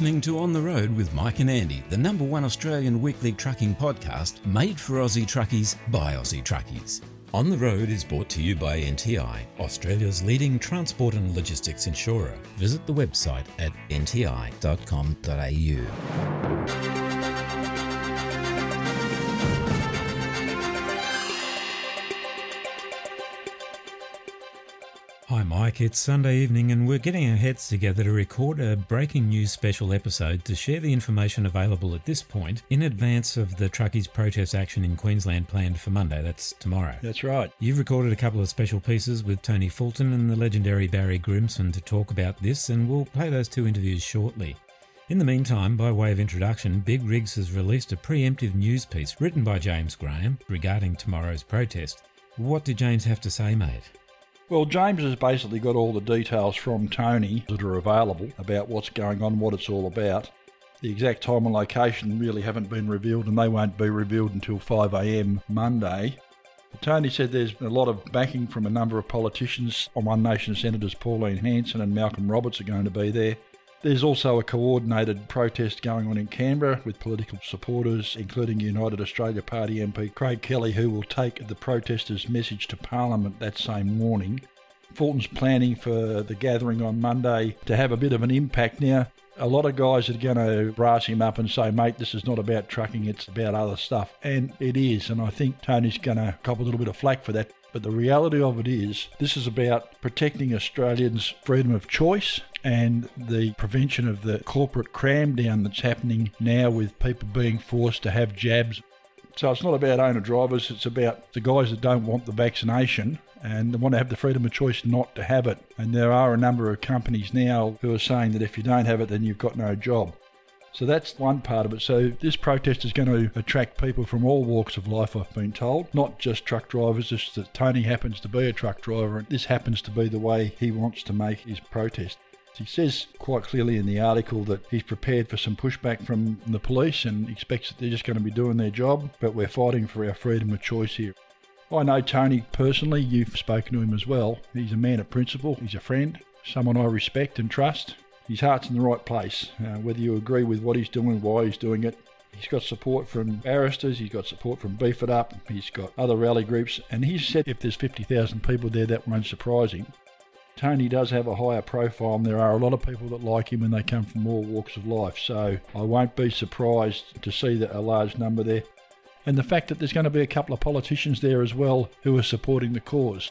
Listening to On the Road with Mike and Andy, the number one Australian weekly trucking podcast made for Aussie truckies by Aussie truckies. On the Road is brought to you by NTI, Australia's leading transport and logistics insurer. Visit the website at nti.com.au. Mike. It's Sunday evening, and we're getting our heads together to record a breaking news special episode to share the information available at this point in advance of the truckies' protest action in Queensland planned for Monday. That's tomorrow. That's right. You've recorded a couple of special pieces with Tony Fulton and the legendary Barry Grimson to talk about this, and we'll play those two interviews shortly. In the meantime, by way of introduction, Big Rigs has released a preemptive news piece written by James Graham regarding tomorrow's protest. What did James have to say, mate? Well, James has basically got all the details from Tony that are available about what's going on, what it's all about. The exact time and location really haven't been revealed, and they won't be revealed until 5am Monday. But Tony said there's a lot of backing from a number of politicians. On One Nation Senators Pauline Hanson and Malcolm Roberts are going to be there. There's also a coordinated protest going on in Canberra with political supporters, including United Australia Party MP Craig Kelly, who will take the protesters' message to Parliament that same morning. Fulton's planning for the gathering on Monday to have a bit of an impact. Now, a lot of guys are going to brass him up and say, mate, this is not about trucking, it's about other stuff. And it is. And I think Tony's going to cop a little bit of flack for that. But the reality of it is, this is about protecting Australians' freedom of choice and the prevention of the corporate cram down that's happening now with people being forced to have jabs. So it's not about owner drivers, it's about the guys that don't want the vaccination and they want to have the freedom of choice not to have it. And there are a number of companies now who are saying that if you don't have it, then you've got no job. So that's one part of it. So this protest is going to attract people from all walks of life, I've been told, not just truck drivers. Just that Tony happens to be a truck driver, and this happens to be the way he wants to make his protest. He says quite clearly in the article that he's prepared for some pushback from the police and expects that they're just going to be doing their job, but we're fighting for our freedom of choice here. I know Tony personally, you've spoken to him as well. He's a man of principle, he's a friend, someone I respect and trust his heart's in the right place. Uh, whether you agree with what he's doing, why he's doing it, He's got support from barristers, he's got support from Beef It Up, he's got other rally groups, and he said if there's 50,000 people there, that won't surprise him. Tony does have a higher profile, and there are a lot of people that like him and they come from all walks of life, so I won't be surprised to see that a large number there. And the fact that there's going to be a couple of politicians there as well who are supporting the cause.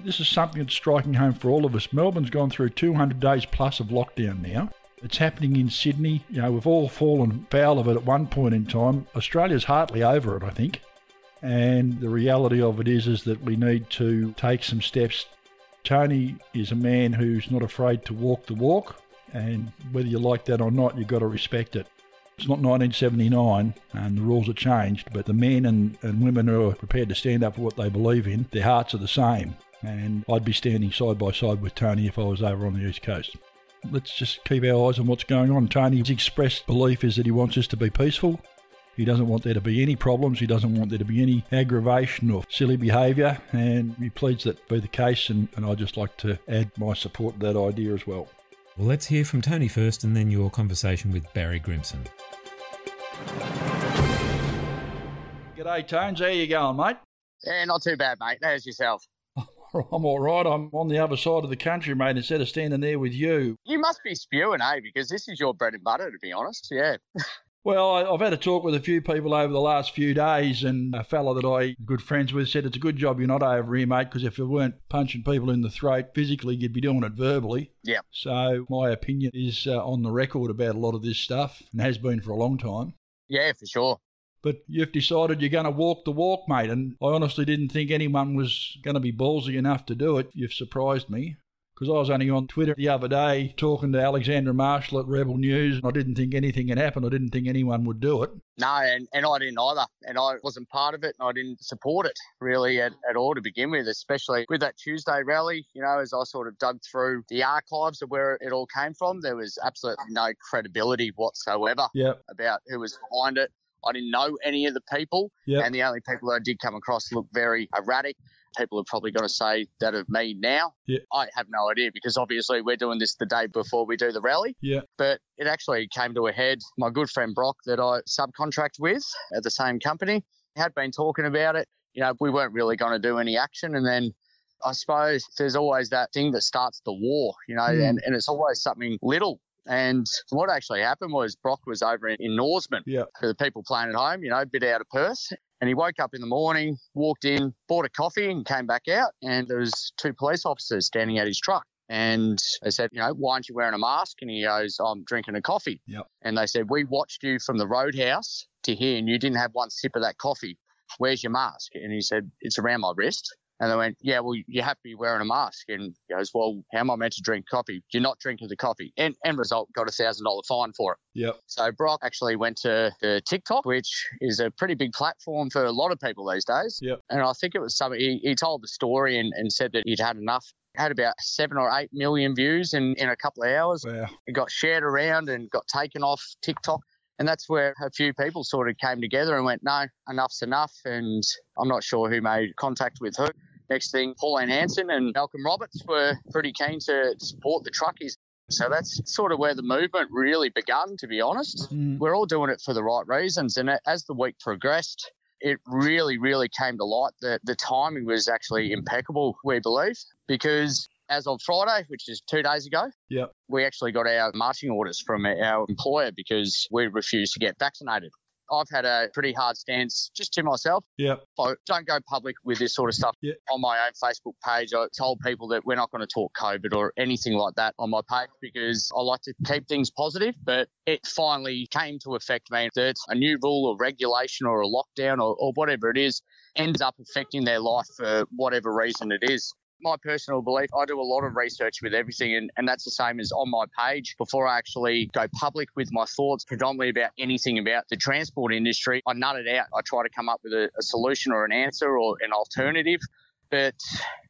This is something that's striking home for all of us. Melbourne's gone through 200 days plus of lockdown now. It's happening in Sydney. You know, we've all fallen foul of it at one point in time. Australia's hardly over it, I think. And the reality of it is, is that we need to take some steps. Tony is a man who's not afraid to walk the walk, and whether you like that or not, you've got to respect it. It's not 1979 and the rules have changed, but the men and, and women who are prepared to stand up for what they believe in, their hearts are the same and I'd be standing side by side with Tony if I was over on the East Coast. Let's just keep our eyes on what's going on. Tony's expressed belief is that he wants us to be peaceful. He doesn't want there to be any problems. He doesn't want there to be any aggravation or silly behaviour, and he pleads that be the case. And, and I'd just like to add my support to that idea as well. Well, let's hear from Tony first, and then your conversation with Barry Grimson. G'day, Tones. How you going, mate? Yeah, not too bad, mate. How's yourself? I'm all right. I'm on the other side of the country, mate, instead of standing there with you. You must be spewing, eh? Because this is your bread and butter, to be honest. Yeah. Well, I've had a talk with a few people over the last few days, and a fella that I good friends with said it's a good job you're not over here, mate, because if you weren't punching people in the throat physically, you'd be doing it verbally. Yeah. So my opinion is uh, on the record about a lot of this stuff, and has been for a long time. Yeah, for sure but you've decided you're going to walk the walk, mate. And I honestly didn't think anyone was going to be ballsy enough to do it. You've surprised me. Because I was only on Twitter the other day talking to Alexandra Marshall at Rebel News, and I didn't think anything had happened. I didn't think anyone would do it. No, and, and I didn't either. And I wasn't part of it, and I didn't support it really at, at all to begin with, especially with that Tuesday rally. You know, as I sort of dug through the archives of where it all came from, there was absolutely no credibility whatsoever yep. about who was behind it. I didn't know any of the people, yep. and the only people that I did come across looked very erratic. people are probably going to say that of me now. I have no idea because obviously we're doing this the day before we do the rally. Yeah. But it actually came to a head. My good friend Brock, that I subcontract with at the same company, had been talking about it. You know, we weren't really going to do any action. And then I suppose there's always that thing that starts the war, you know, Mm. and, and it's always something little. And what actually happened was Brock was over in, in Norseman Yeah. for the people playing at home, you know, a bit out of Perth. And he woke up in the morning, walked in, bought a coffee, and came back out. And there was two police officers standing at his truck. And they said, you know, why aren't you wearing a mask? And he goes, I'm drinking a coffee. Yep. And they said, we watched you from the roadhouse to here, and you didn't have one sip of that coffee. Where's your mask? And he said, it's around my wrist. And they went, yeah, well, you have to be wearing a mask. And he goes, well, how am I meant to drink coffee? You're not drinking the coffee. And end result, got a thousand dollar fine for it. Yep. So Brock actually went to the TikTok, which is a pretty big platform for a lot of people these days. Yep. And I think it was something he, he told the story and, and said that he'd had enough. Had about seven or eight million views in, in a couple of hours. Wow. It got shared around and got taken off TikTok. And that's where a few people sort of came together and went, no, enough's enough. And I'm not sure who made contact with who. Next thing, Pauline Hanson and Malcolm Roberts were pretty keen to support the truckies. So that's sort of where the movement really begun, to be honest. Mm. We're all doing it for the right reasons. And as the week progressed, it really, really came to light that the timing was actually impeccable, we believe, because as of Friday, which is two days ago, Yep. we actually got our marching orders from our employer because we refused to get vaccinated. I've had a pretty hard stance just to myself. Yep. I don't go public with this sort of stuff Yeah. on my own Facebook page. I told people that we're not going to talk COVID or anything like that on my page because I like to keep things positive. But it finally came to affect me that a new rule or regulation or a lockdown or, or whatever it is ends up affecting their life for whatever reason it is my personal belief, I do a lot of research with everything, and, and that's the same as on my page. Before I actually go public with my thoughts, predominantly about anything about the transport industry, I nut it out. I try to come up with a, a solution or an answer or an alternative. But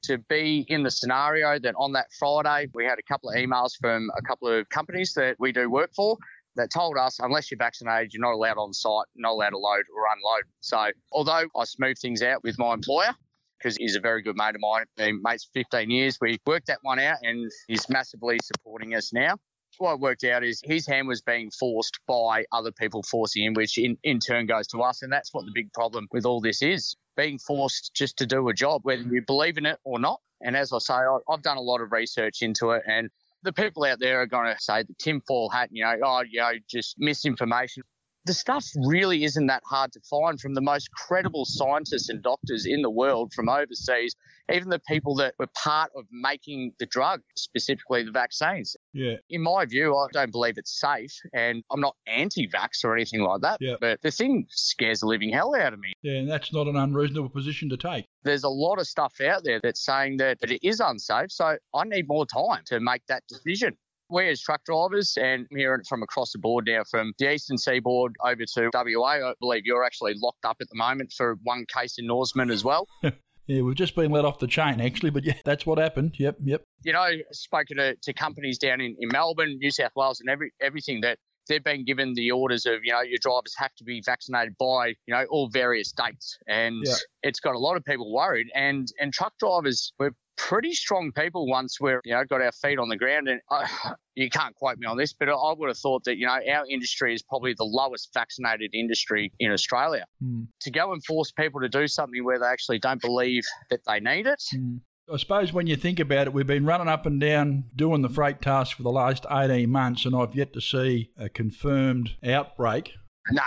to be in the scenario that on that Friday, we had a couple of emails from a couple of companies that we do work for that told us unless you're vaccinated, you're not allowed on site, not allowed to load or unload. So, although I smoothed things out with my employer, because he's a very good mate of mine. Been mates for 15 years. We worked that one out and he's massively supporting us now. What worked out is his hand was being forced by other people forcing him, which in, in turn goes to us. And that's what the big problem with all this is being forced just to do a job, whether you believe in it or not. And as I say, I, I've done a lot of research into it and the people out there are going to say the tinfoil hat, you know, oh, you know, just misinformation the stuff really isn't that hard to find from the most credible scientists and doctors in the world from overseas, even the people that were part of making the drug, specifically the vaccines. Yeah. In my view, I don't believe it's safe, and I'm not anti vax or anything like that. Yeah. But the thing scares the living hell out of me. Yeah, and that's not an unreasonable position to take. There's a lot of stuff out there that's saying that, that it is unsafe, so I need more time to make that decision we as truck drivers, and hearing from across the board now, from the eastern seaboard over to WA, I believe you're actually locked up at the moment for one case in Norseman as well. yeah, we've just been let off the chain actually, but yeah, that's what happened. Yep, yep. You know, spoken to, to companies down in, in Melbourne, New South Wales, and every everything that they've been given the orders of, you know, your drivers have to be vaccinated by, you know, all various dates. And Yeah. it's got a lot of people worried. And and truck drivers, we're pretty strong people once we're, you know, got our feet on the ground. And uh, you can't quote me on this, but I would have thought that, you know, our industry is probably the lowest vaccinated industry in Australia. Hmm. To go and force people to do something where they actually don't believe that they need it, Hmm. I suppose when you think about it, we've been running up and down doing the freight task for the last 18 months, and I've yet to see a confirmed outbreak. No,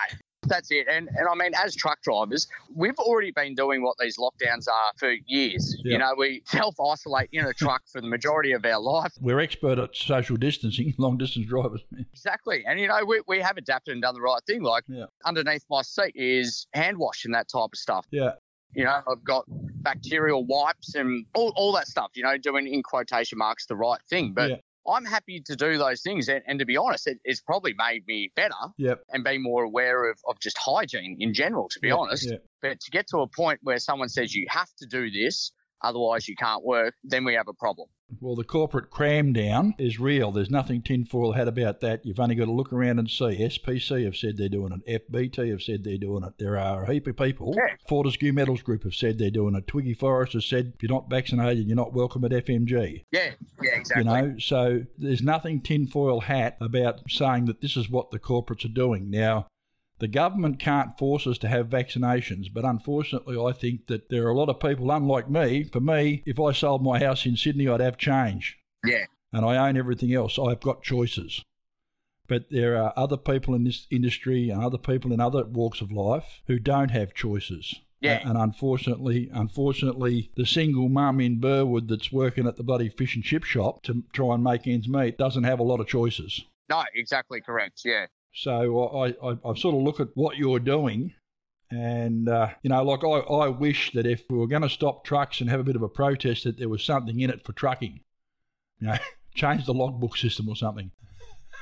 that's it. And and I mean, as truck drivers, we've already been doing what these lockdowns are for years. Yeah. You know, we self isolate in a truck for the majority of our life. We're expert at social distancing, long distance drivers. Exactly. And you know, we, we have adapted and done the right thing. Like Yeah. underneath my seat is hand wash and that type of stuff. Yeah, You know, I've got bacterial wipes and all, all that stuff, you know, doing in quotation marks the right thing. But Yeah. I'm happy to do those things. And, and to be honest, it, it's probably made me better yep. and be more aware of, of just hygiene in general, to be yeah, honest. Yeah. But to get to a point where someone says you have to do this, otherwise you can't work, then we have a problem. Well, the corporate cram down is real. There's nothing tinfoil hat about that. You've only got to look around and see. SPC have said they're doing it. FBT have said they're doing it. There are a heap of people. Yeah. Fortescue Metals Group have said they're doing it. Twiggy Forrest has said if you're not vaccinated, you're not welcome at FMG. Yeah, yeah, exactly. You know, so there's nothing tinfoil hat about saying that this is what the corporates are doing. Now, the government can't force us to have vaccinations, but unfortunately, I think that there are a lot of people, unlike me. For me, if I sold my house in Sydney, I'd have change. Yeah. And I own everything else. I've got choices. But there are other people in this industry and other people in other walks of life who don't have choices. Yeah. And unfortunately, unfortunately, the single mum in Burwood that's working at the bloody fish and chip shop to try and make ends meet doesn't have a lot of choices. No, exactly correct. Yeah. So I, I, I sort of look at what you're doing, and uh, you know, like I, I wish that if we were going to stop trucks and have a bit of a protest, that there was something in it for trucking. You know, change the logbook system or something.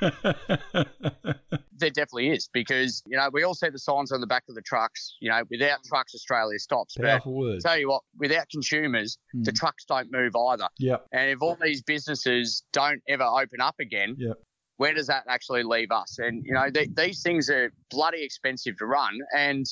There definitely is because, you know, we all see the signs on the back of the trucks, you know, without trucks, Australia stops. But Powerful words. tell you what, without consumers, the Mm. trucks don't move either. Yep. And if all these businesses don't ever open up again, Yep. Where does that actually leave us? And, you know, th- these things are bloody expensive to run. And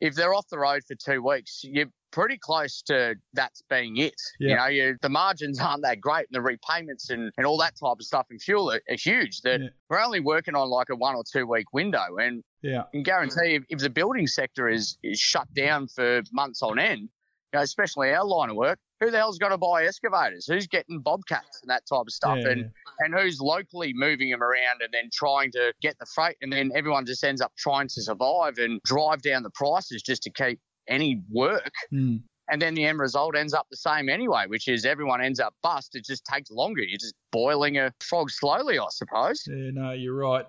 if they're off the road for two weeks, you're pretty close to that's being it. You know, you, the margins aren't that great and the repayments and, and all that type of stuff and fuel are, are huge. That Yeah. we're only working on like a one or two week window. And Yeah. I can guarantee if, if the building sector is, is shut down for months on end, you know, especially our line of work, who the hell's going to buy excavators? Who's getting bobcats and that type of stuff? Yeah, and and who's locally moving them around and then trying to get the freight, and then everyone just ends up trying to survive and drive down the prices just to keep any work. Mm. And then the end result ends up the same anyway, which is everyone ends up bust. It just takes longer. You're just boiling a frog slowly, I suppose. Yeah, no, you're right.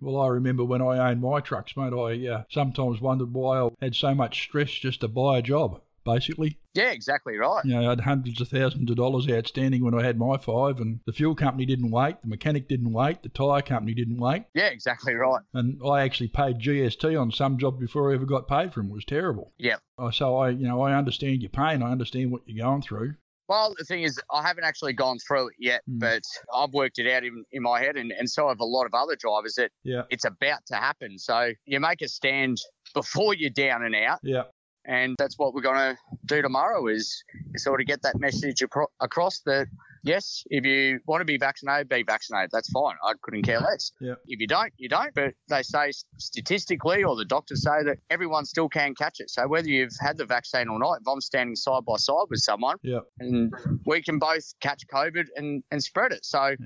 Well, I remember when I owned my trucks, mate, I uh, sometimes wondered why I had so much stress just to buy a job, basically. Yeah, exactly right. You know, I had hundreds of thousands of dollars outstanding when I had my five, and the fuel company didn't wait, the mechanic didn't wait, the tyre company didn't wait, Yeah, exactly right. and I actually paid GST on some job before I ever got paid for them. It was terrible. Yeah. Uh, So I, you know, I understand your pain. I understand what you're going through. Well, the thing is, I haven't actually gone through it yet, Mm. but I've worked it out in, in my head, and, and so have a lot of other drivers that Yeah, it's about to happen. So you make a stand before you're down and out. yeah, and that's what we're going to do tomorrow is, sort of get that message across that yes if you want to be vaccinated be vaccinated. That's fine. I couldn't care less. Yeah. if you don't you don't. But they say statistically or the doctors say that everyone still can catch it. So whether you've had the vaccine or not if i'm standing side by side with someone yeah. and we can both catch covid and, and spread it. So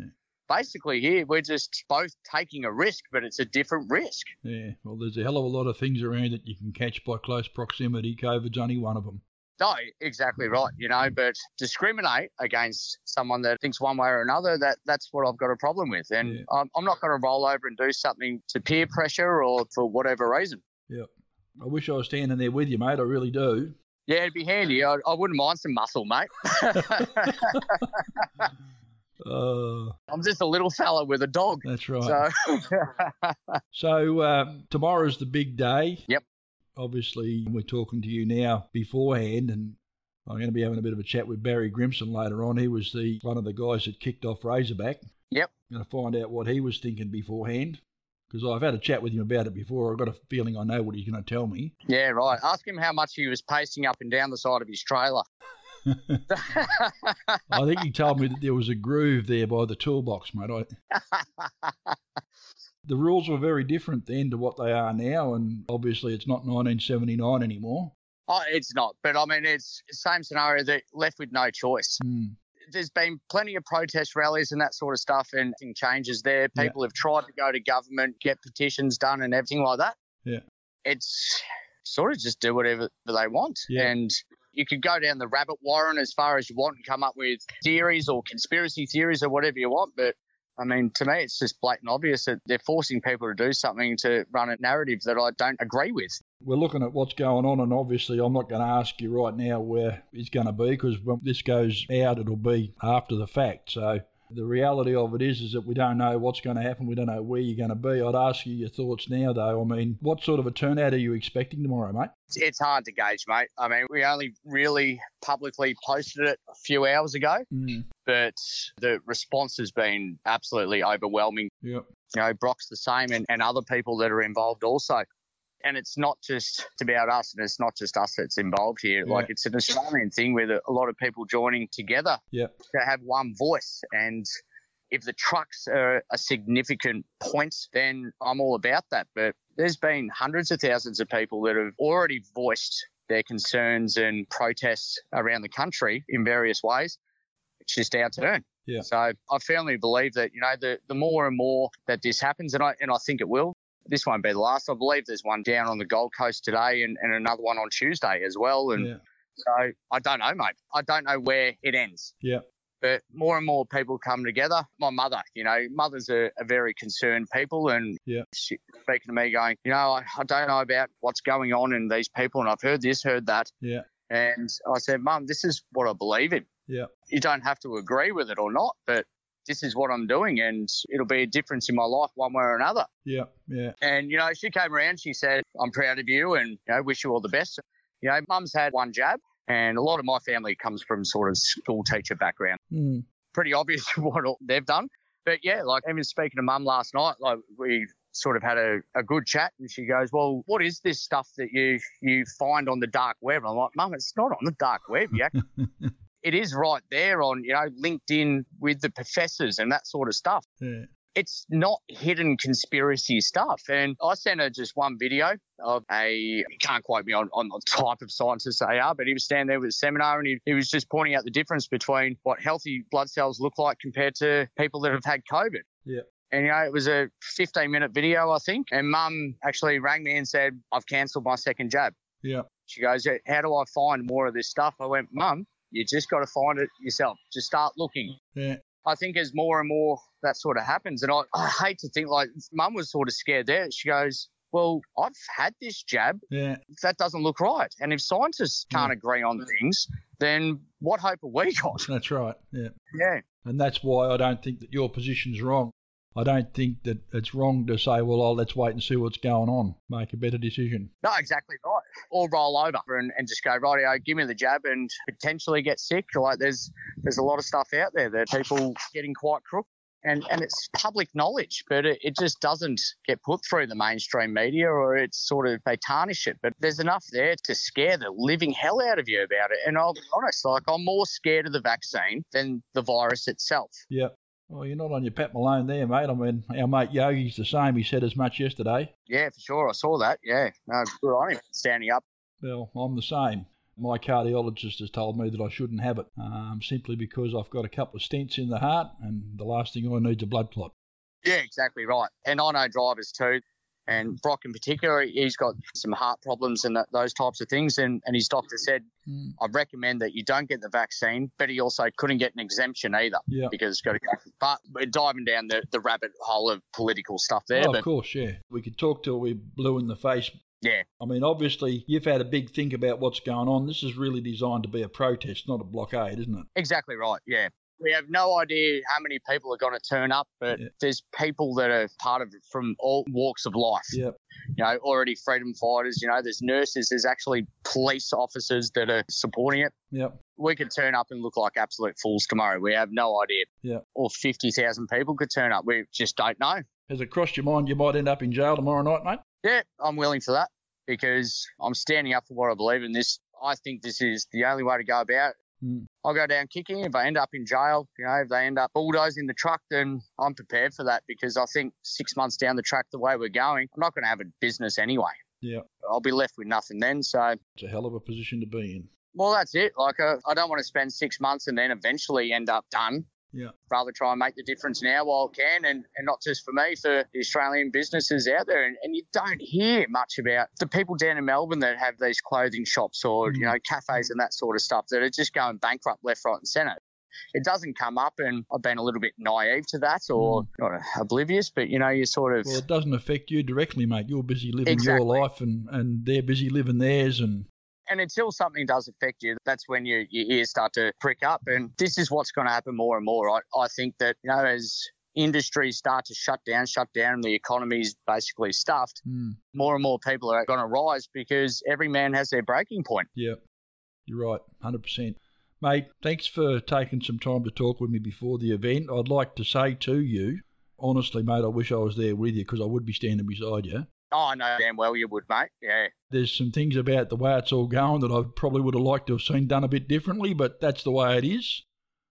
basically here we're just both taking a risk but it's a different risk Yeah, well, there's a hell of a lot of things around that you can catch by close proximity. COVID's only one of them. No, oh, exactly right. You know, but discriminate against someone that thinks one way or another, that that's what I've got a problem with. And Yeah. I'm, I'm not going to roll over and do something to peer pressure or for whatever reason. Yeah. I wish I was standing there with you, mate. I really do. Yeah, it'd be handy. I, I wouldn't mind some muscle, mate. Uh, I'm just a little fella with a dog. that's right. So, So um, tomorrow's the big day. Yep. Obviously, we're talking to you now beforehand, and I'm going to be having a bit of a chat with Barry Grimson later on. He was the one of the guys that kicked off Razorback. Yep. Going to find out what he was thinking beforehand, because I've had a chat with him about it before. I've got a feeling I know what he's going to tell me. yeah, right. Ask him how much he was pacing up and down the side of his trailer. I think he told me that there was a groove there by the toolbox, mate. I, the rules were very different then to what they are now, and obviously it's not 1979 anymore. oh, it's not. But I mean, it's the same scenario that left with no choice. Hmm. there's been plenty of protest rallies and that sort of stuff, and nothing changes there. Yeah. People have tried to go to government, get petitions done, and everything like that. Yeah. It's sort of just do whatever they want. Yeah. And you could go down the rabbit warren as far as you want and come up with theories or conspiracy theories or whatever you want. But I mean, to me, it's just blatant obvious that they're forcing people to do something to run a narrative that I don't agree with. We're looking at what's going on, and obviously, I'm not going to ask you right now where it's going to be because when this goes out, it'll be after the fact. So The reality of it is, is that we don't know what's going to happen. We don't know where you're going to be. I'd ask you your thoughts now, though. I mean, what sort of a turnout are you expecting tomorrow, mate? It's hard to gauge, mate. I mean, we only really publicly posted it a few hours ago, Mm. but the response has been absolutely overwhelming. Yep. You know, Brock's the same and, and other people that are involved also. And it's not just about us, and it's not just us that's involved here. Yeah. Like it's an Australian thing with a, a lot of people joining together Yep. to have one voice. And if the trucks are a significant point, then I'm all about that. But there's been hundreds of thousands of people that have already voiced their concerns and protests around the country in various ways. It's just our turn. Yeah. So I firmly believe that you know the the more and more that this happens, and I and I think it will. This won't be the last. I believe there's one down on the Gold Coast today, and, and another one on Tuesday as well. And Yeah. so I don't know, mate. I don't know where it ends. Yeah. But more and more people come together. My mother, you know, mothers are, are very concerned people, and Yeah. she speaking to me, going, you know, I, I don't know about what's going on in these people, and I've heard this, heard that. Yeah. And I said, Mum, this is what I believe in. Yeah. You don't have to agree with it or not, but this is what I'm doing, and it'll be a difference in my life one way or another. Yeah. Yeah. And, you know, she came around, she said, I'm proud of you and, you know, wish you all the best. You know, mum's had one jab, and a lot of my family comes from sort of school teacher background. Mm. Pretty obvious what they've done. But yeah, like even speaking to mum last night, like we sort of had a, a good chat and she goes, Well, what is this stuff that you you find on the dark web? And I'm like, Mum, it's not on the dark web, yeah. it is right there on, you know, LinkedIn with the professors and that sort of stuff Yeah. it's not hidden conspiracy stuff. And I sent her just one video of a, you can't quote me on, on the type of scientist they are, but he was standing there with a seminar and he, he was just pointing out the difference between what healthy blood cells look like compared to people that have had COVID. Yeah. And, you know, it was a 15 minute video, I think. And mum actually rang me and said, I've cancelled my second jab. Yeah. She goes, How do I find more of this stuff? I went, Mum, you just got to find it yourself. Just start looking. Yeah. I think as more and more that sort of happens, and I, I hate to think like mum was sort of scared there. She goes, Well, I've had this jab. Yeah. That doesn't look right. And if scientists can't agree on things, then what hope have we got? That's right. Yeah. Yeah. And that's why I don't think that your position's wrong. I don't think that it's wrong to say, well, oh, let's wait and see what's going on. Make a better decision. No, exactly right. Or roll over and, and just go, rightio, give me the jab and potentially get sick. Like there's there's a lot of stuff out there that people getting quite crook. And, and it's public knowledge, but it, it just doesn't get put through the mainstream media or it's sort of, they tarnish it. But there's enough there to scare the living hell out of you about it. And I'll be honest, like I'm more scared of the vaccine than the virus itself. Yep. Well, you're not on your Pat Malone there, mate. I mean, our mate Yogi's the same. He said as much yesterday. Yeah, for sure. I saw that. Yeah. No, good on him. Standing up. Well, I'm the same. My cardiologist has told me that I shouldn't have it um, simply because I've got a couple of stents in the heart and the last thing I need is a blood clot. Yeah, exactly right. And I know drivers too. And Brock in particular, he's got some heart problems and that, those types of things. And, and his doctor said, Mm. I recommend that you don't get the vaccine, but he also couldn't get an exemption either Yeah. because it's got to go. But we're diving down the, the rabbit hole of political stuff there. oh, but of course, yeah. We could talk till we blew in the face. yeah, I mean, obviously, you've had a big think about what's going on. This is really designed to be a protest, not a blockade, isn't it? exactly right. Yeah. We have no idea how many people are going to turn up, but Yeah. there's people that are part of it from all walks of life. Yep. you know, already freedom fighters, you know, there's nurses, there's actually police officers that are supporting it. Yep. We could turn up and look like absolute fools tomorrow. We have no idea. Yeah. Or 50,000 people could turn up. We just don't know. Has it crossed your mind you might end up in jail tomorrow night, mate? Yeah, I'm willing for that because I'm standing up for what I believe in this. I think this is the only way to go about it. Mm. I'll go down kicking. If I end up in jail, you know, if they end up bulldozing the truck, then I'm prepared for that because I think six months down the track, the way we're going, I'm not going to have a business anyway. Yeah. I'll be left with nothing then. So, It's a hell of a position to be in. well, that's it. Like, uh, I don't want to spend six months and then eventually end up done. Yeah. Rather try and make the difference now while I can, and, and not just for me, for the Australian businesses out there. And, and you don't hear much about the people down in Melbourne that have these clothing shops or, you mm. know, cafes and that sort of stuff that are just going bankrupt left, right, and centre. It doesn't come up, and I've been a little bit naive to that or mm. not oblivious, but, you know, you sort of. Well, it doesn't affect you directly, mate. You're busy living Exactly. your life and, and they're busy living theirs. And And until something does affect you, that's when you, your ears start to prick up. And this is what's going to happen more and more. I, I think that, you know, as industries start to shut down, shut down, and the economy's basically stuffed, Mm. more and more people are going to rise because every man has their breaking point. Yeah, you're right, 100%. Mate, thanks for taking some time to talk with me before the event. I'd like to say to you, honestly, mate, I wish I was there with you because I would be standing beside you. Oh, I know damn well you would, mate. Yeah. There's some things about the way it's all going that I probably would have liked to have seen done a bit differently, but that's the way it is.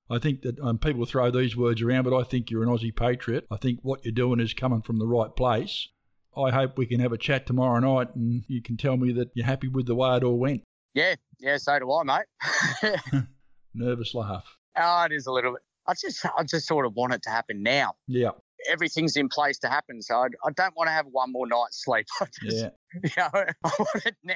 I think that um, people throw these words around, but I think you're an Aussie patriot. I think what you're doing is coming from the right place. I hope we can have a chat tomorrow night and you can tell me that you're happy with the way it all went. Yeah, yeah, so do I, mate. Nervous laugh. oh, it is a little bit. I just, I just sort of want it to happen now. Yeah, Everything's in place to happen, so I, I don't want to have one more night's sleep. I just, yeah. you know, I want it now.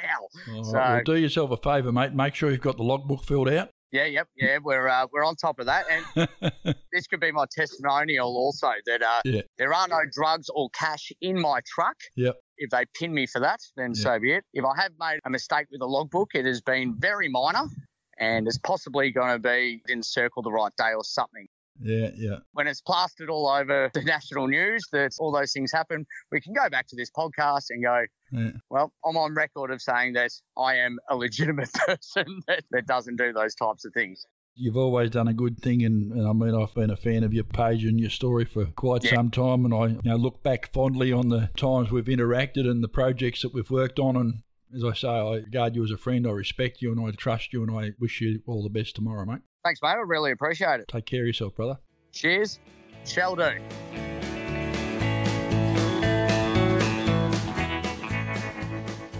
All So- right, well, do yourself a favour, mate. Make sure you've got the logbook filled out. Yeah, yep, yeah, we're uh, we're on top of that, and this could be my testimonial also that uh, Yeah. there are no drugs or cash in my truck. Yep. If they pin me for that, then Yeah. so be it. If I have made a mistake with the logbook, it has been very minor, and it's possibly going to be didn't circle the right day or something. Yeah, yeah. When it's plastered all over the national news that all those things happen, we can go back to this podcast and go, Yeah. well, I'm on record of saying that I am a legitimate person that, that doesn't do those types of things. You've always done a good thing, and, and I mean, I've been a fan of your page and your story for quite Yeah. some time, and I you know, look back fondly on the times we've interacted and the projects that we've worked on. And as I say, I regard you as a friend, I respect you, and I trust you, and I wish you all the best tomorrow, mate. Thanks, mate. I really appreciate it. Take care of yourself, brother. Cheers. Shall do.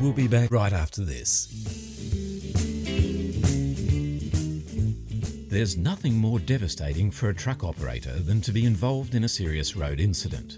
We'll be back right after this. There's nothing more devastating for a truck operator than to be involved in a serious road incident.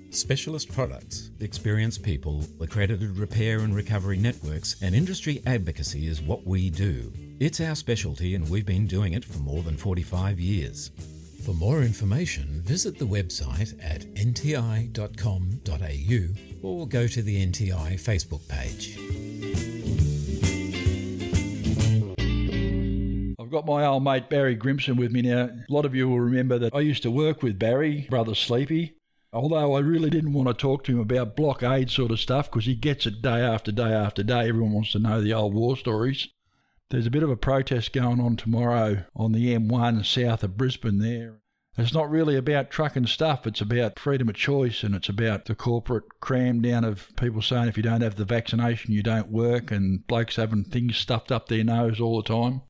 Specialist products, experienced people, accredited repair and recovery networks, and industry advocacy is what we do. It's our specialty, and we've been doing it for more than 45 years. For more information, visit the website at nti.com.au or go to the NTI Facebook page. I've got my old mate Barry Grimson with me now. A lot of you will remember that I used to work with Barry, brother Sleepy. Although I really didn't want to talk to him about blockade sort of stuff because he gets it day after day after day. Everyone wants to know the old war stories. There's a bit of a protest going on tomorrow on the M1 south of Brisbane there. It's not really about trucking stuff, it's about freedom of choice and it's about the corporate cram down of people saying if you don't have the vaccination you don't work and blokes having things stuffed up their nose all the time.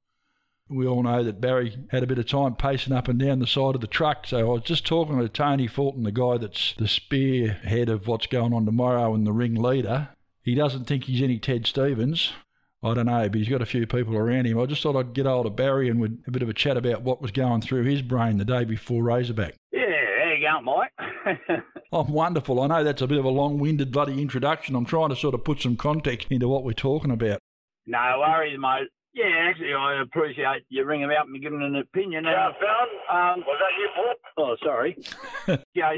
We all know that Barry had a bit of time pacing up and down the side of the truck. So I was just talking to Tony Fulton, the guy that's the spearhead of what's going on tomorrow and the ringleader. He doesn't think he's any Ted Stevens. I don't know, but he's got a few people around him. I just thought I'd get hold of Barry and we'd a bit of a chat about what was going through his brain the day before Razorback. Yeah, how you going, Mike? Oh, wonderful. I know that's a bit of a long winded bloody introduction. I'm trying to sort of put some context into what we're talking about. no worries, mate. Yeah, actually, I appreciate you ringing me up and giving an opinion. Yeah, And, Phil. um, Was that you, Paul? oh, sorry. yeah,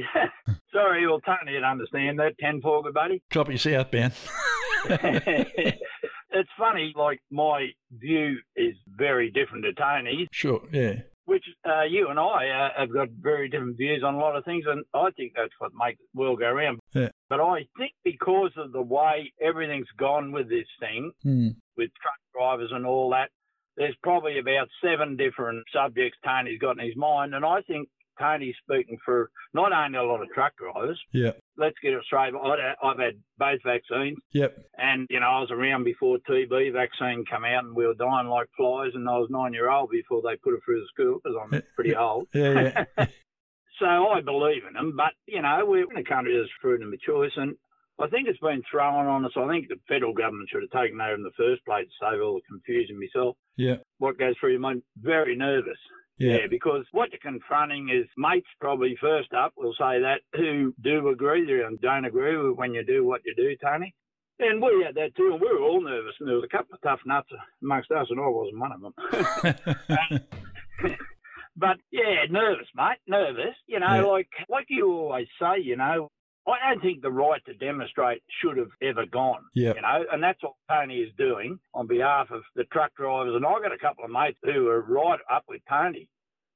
sorry. Well, Tony you'd understand that. Ten four, good buddy. Drop your southbound. it's funny. Like my view is very different to Tony's, Sure, yeah. Which uh, you and I uh, have got very different views on a lot of things, and I think that's what makes the world go round. Yeah. But I think because of the way everything's gone with this thing, Hmm. with truck drivers and all that. There's probably about seven different subjects Tony's got in his mind, and I think Tony's speaking for not only a lot of truck drivers. Yeah. Let's get it straight. I'd- I've had both vaccines, Yep. and you know I was around before TB vaccine come out, and we were dying like flies. And I was nine year old before they put it through the school because I'm pretty old. Yeah, yeah. So I believe in them, but you know we're in a country that's freedom of choice, and I think it's been thrown on us. I think the federal government should have taken over in the first place to save all the confusion myself. Yeah. What goes through your mind? Very nervous. Yeah. Yeah, because what you're confronting is mates probably first up will say that who do agree with you and don't agree with when you do what you do, Tony. And we had that too, and we were all nervous. And there was a couple of tough nuts amongst us, and I wasn't one of them. but yeah, nervous, mate, nervous. You know, Yeah. like like you always say, you know, I don't think the right to demonstrate should have ever gone. Yeah. You know, and that's what Tony is doing on behalf of the truck drivers. And I've got a couple of mates who are right up with Tony.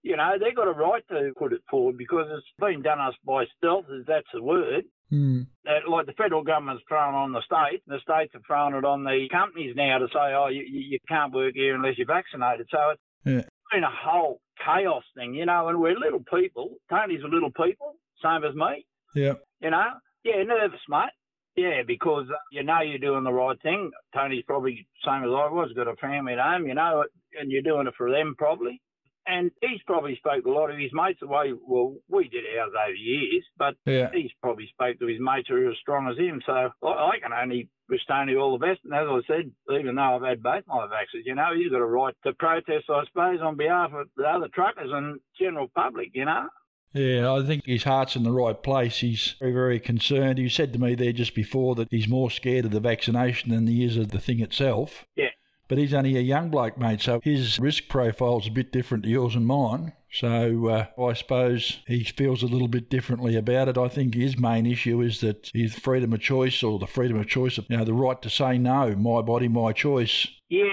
You know, they've got a right to put it forward because it's been done us by stealth, as that's the word. Hmm. Uh, like the federal government's thrown on the state, the states have thrown it on the companies now to say, oh, you, you you can't work here unless you're vaccinated. So it's Yeah. been a whole chaos thing, you know, and we're little people. Tony's a little people, same as me. Yeah. You know, yeah, nervous, mate. Yeah, because uh, you know you're doing the right thing. Tony's probably same as I was, got a family at home, you know, and you're doing it for them probably. And he's probably spoke to a lot of his mates the way, well, we did ours over years, but Yeah. he's probably spoke to his mates who are as strong as him. So I, I can only wish Tony all the best. And as I said, even though I've had both my vaccines, you know, he's got a right to protest, I suppose, on behalf of the other truckers and general public, you know. Yeah, I think his heart's in the right place. He's very, very concerned. You said to me there just before that he's more scared of the vaccination than he is of the thing itself. Yeah. But he's only a young bloke, mate, so his risk profile's a bit different to yours and mine. So uh, I suppose he feels a little bit differently about it. I think his main issue is that his freedom of choice, or the freedom of choice, of, you know, the right to say no, my body, my choice. Yeah,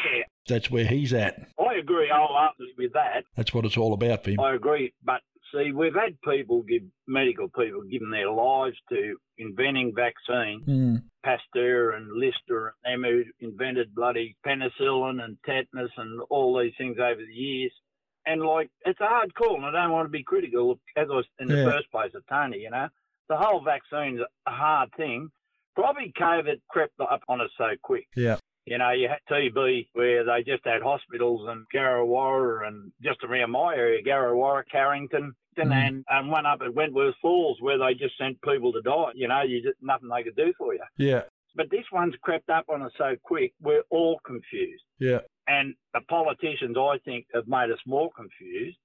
That's where he's at. I agree wholeheartedly with that. That's what it's all about for him. I agree. But see, we've had people give, medical people, giving their lives to inventing vaccines. Mm. Pasteur and Lister and them who invented bloody penicillin and tetanus and all these things over the years. And like, it's a hard call, and I don't want to be critical, of- as I was in the Yeah. first place of Tony, you know. The whole vaccine's a hard thing. Probably COVID crept up on us so quick. Yeah. You know, you had TB where they just had hospitals in Garrawarra and just around my area, Garrawarra, Carrington, Mm. and, and one up at Wentworth Falls where they just sent people to die. You know, you just nothing they could do for you. Yeah. But this one's crept up on us so quick, we're all confused. Yeah. And the politicians, I think, have made us more confused.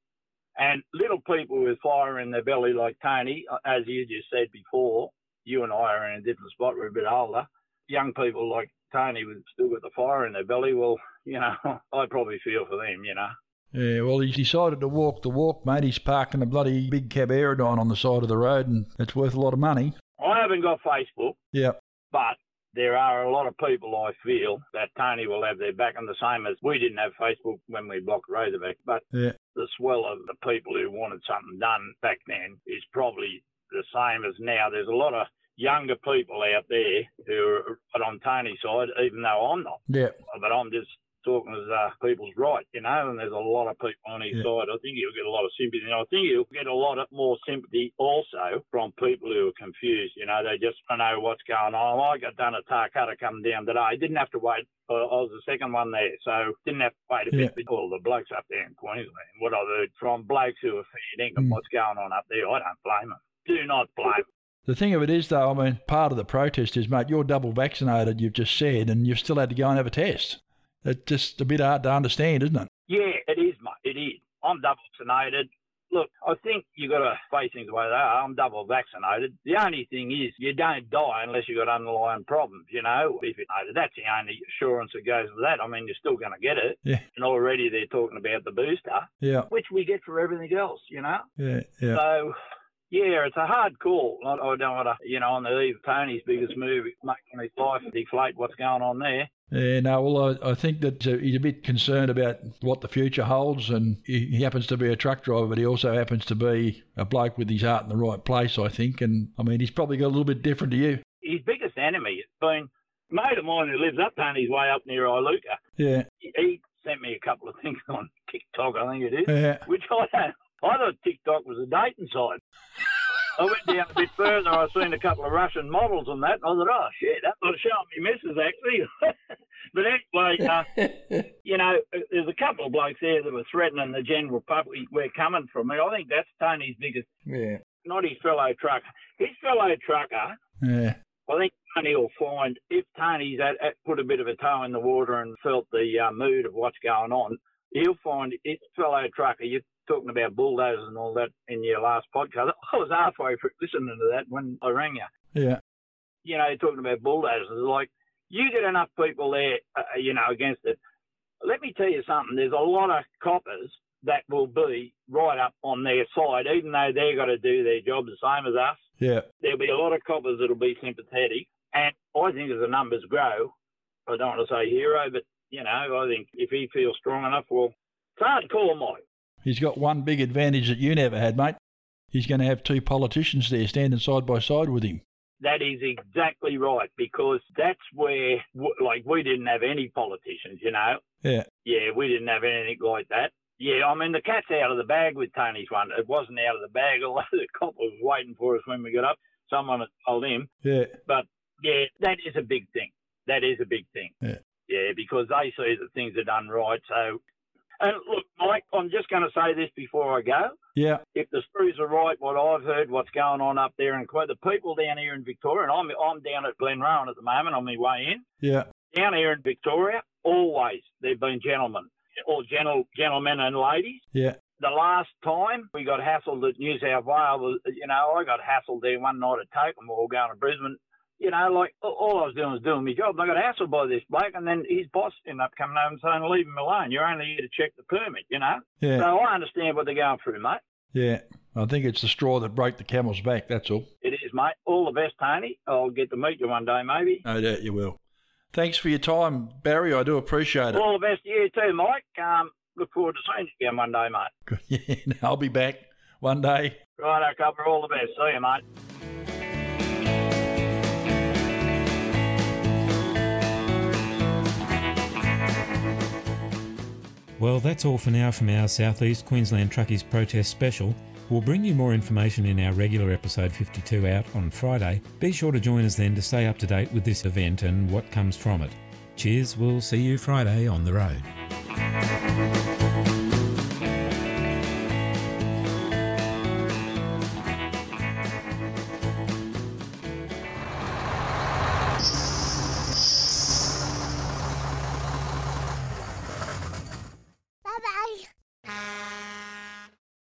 And little people with fire in their belly, like Tony, uh, as you just said before, you and I are in a different spot, we're a bit older. Young people like Tony with still got the fire in their belly, well, you know, I probably feel for them, you know. Yeah, well, he's decided to walk the walk, mate. He's parking a bloody big cab Aerodyne on the side of the road, and it's worth a lot of money. I haven't got Facebook, Yeah, but there are a lot of people I feel that Tony will have their back, and the same as we didn't have Facebook when we blocked Razorback, but yeah, the swell of the people who wanted something done back then is probably the same as now. There's a lot of younger people out there who are on Tony's side, even though I'm not. yeah, But I'm just talking as uh, people's right, you know, and there's a lot of people on his Yeah. side. I think he'll get a lot of sympathy. And I think he'll get a lot of more sympathy also from people who are confused. You know, they just don't know what's going on. I got done at Tarcutta coming down today. Didn't have to wait. I I was the second one there, so didn't have to wait a bit all the blokes up there in Queensland. What I've heard from blokes who are dinkum Mm. what's going on up there, I don't blame them. Do not blame. The thing of it is, though, I mean, part of the protest is, mate, you're double vaccinated, you've just said, and you've still had to go and have a test. It's just a bit hard to understand, isn't it? Yeah, it is, mate. It is. I'm double vaccinated. Look, I think you've got to face things the way they are. I'm double vaccinated. The only thing is, you don't die unless you've got underlying problems, you know, if you're vaccinated. That's the only assurance that goes with that. I mean, you're still going to get it. Yeah. And already they're talking about the booster, Yeah, which we get for everything else, you know. yeah, yeah. So, yeah, it's a hard call. I, I don't want to, you know, on the eve of Tony's biggest move, making his life deflate what's going on there. Yeah, no, well, I, I think that uh, he's a bit concerned about what the future holds, and he, he happens to be a truck driver, but he also happens to be a bloke with his heart in the right place, I think. And I mean, he's probably got a little bit different to you. His biggest enemy has been a mate of mine who lives up Tony's way up near Iluka. Yeah, He- He sent me a couple of things on TikTok, I think it is, yeah, which I don't. I thought TikTok was a dating site. I went down a bit further. I seen a couple of Russian models and that. And I thought, oh shit, that was showing me missus actually. but anyway, uh, you know, there's a couple of blokes there that were threatening the general public. We're coming from. And I think that's Tony's biggest, yeah, not his fellow trucker. His fellow trucker yeah, I think Tony will find if Tony's at, at put a bit of a toe in the water and felt the uh, mood of what's going on, he'll find his fellow trucker. You're talking about bulldozers and all that in your last podcast. I was halfway through listening to that when I rang you. Yeah. You know, talking about bulldozers, like you get enough people there, uh, you know, against it. Let me tell you something. There's a lot of coppers that will be right up on their side, even though they've got to do their job the same as us. Yeah. There'll be a lot of coppers that'll be sympathetic. And I think as the numbers grow, I don't want to say hero, but, you know, I think if he feels strong enough, well, it's hard to call him Mike. He's got one big advantage that you never had, mate. He's going to have two politicians there standing side by side with him. That is exactly right because that's where, like, we didn't have any politicians, you know. Yeah. Yeah, we didn't have anything like that. Yeah, I mean, the cat's out of the bag with Tony's one. It wasn't out of the bag, although the cop was waiting for us when we got up. Someone told him. Yeah. But, yeah, that is a big thing. That is a big thing. Yeah. Yeah, because they see that things are done right. So, and look, Mike, I'm just going to say this before I go. Yeah. If the screws are right, what I've heard, what's going on up there, and the people down here in Victoria, and I'm I'm down at Glenrowan at the moment on my way in. Yeah. Down here in Victoria, always they've been gentlemen or gentle gentlemen and ladies. Yeah. The last time we got hassled at New South Wales, you know, I got hassled there one night at. We were going to Brisbane. You know, like all I was doing was doing my job. And I got hassled by this bloke, and then his boss ended up coming over and saying, "Leave him alone. You're only here to check the permit." You know. Yeah. So I understand what they're going through, mate. Yeah. I think it's the straw that broke the camel's back. That's all. It is, mate. All the best, Tony. I'll get to meet you one day, maybe. No doubt you will. Thanks for your time, Barry. I do appreciate it. All the best to you too, Mike. Um, look forward to seeing you again one day, mate. yeah, I'll be back one day. Right, I cover all the best. See you, mate. Well, that's all for now from our Southeast Queensland Truckies Protest Special. We'll bring you more information in our regular episode 52 out on Friday. Be sure to join us then to stay up to date with this event and what comes from it. Cheers, we'll see you Friday on the road.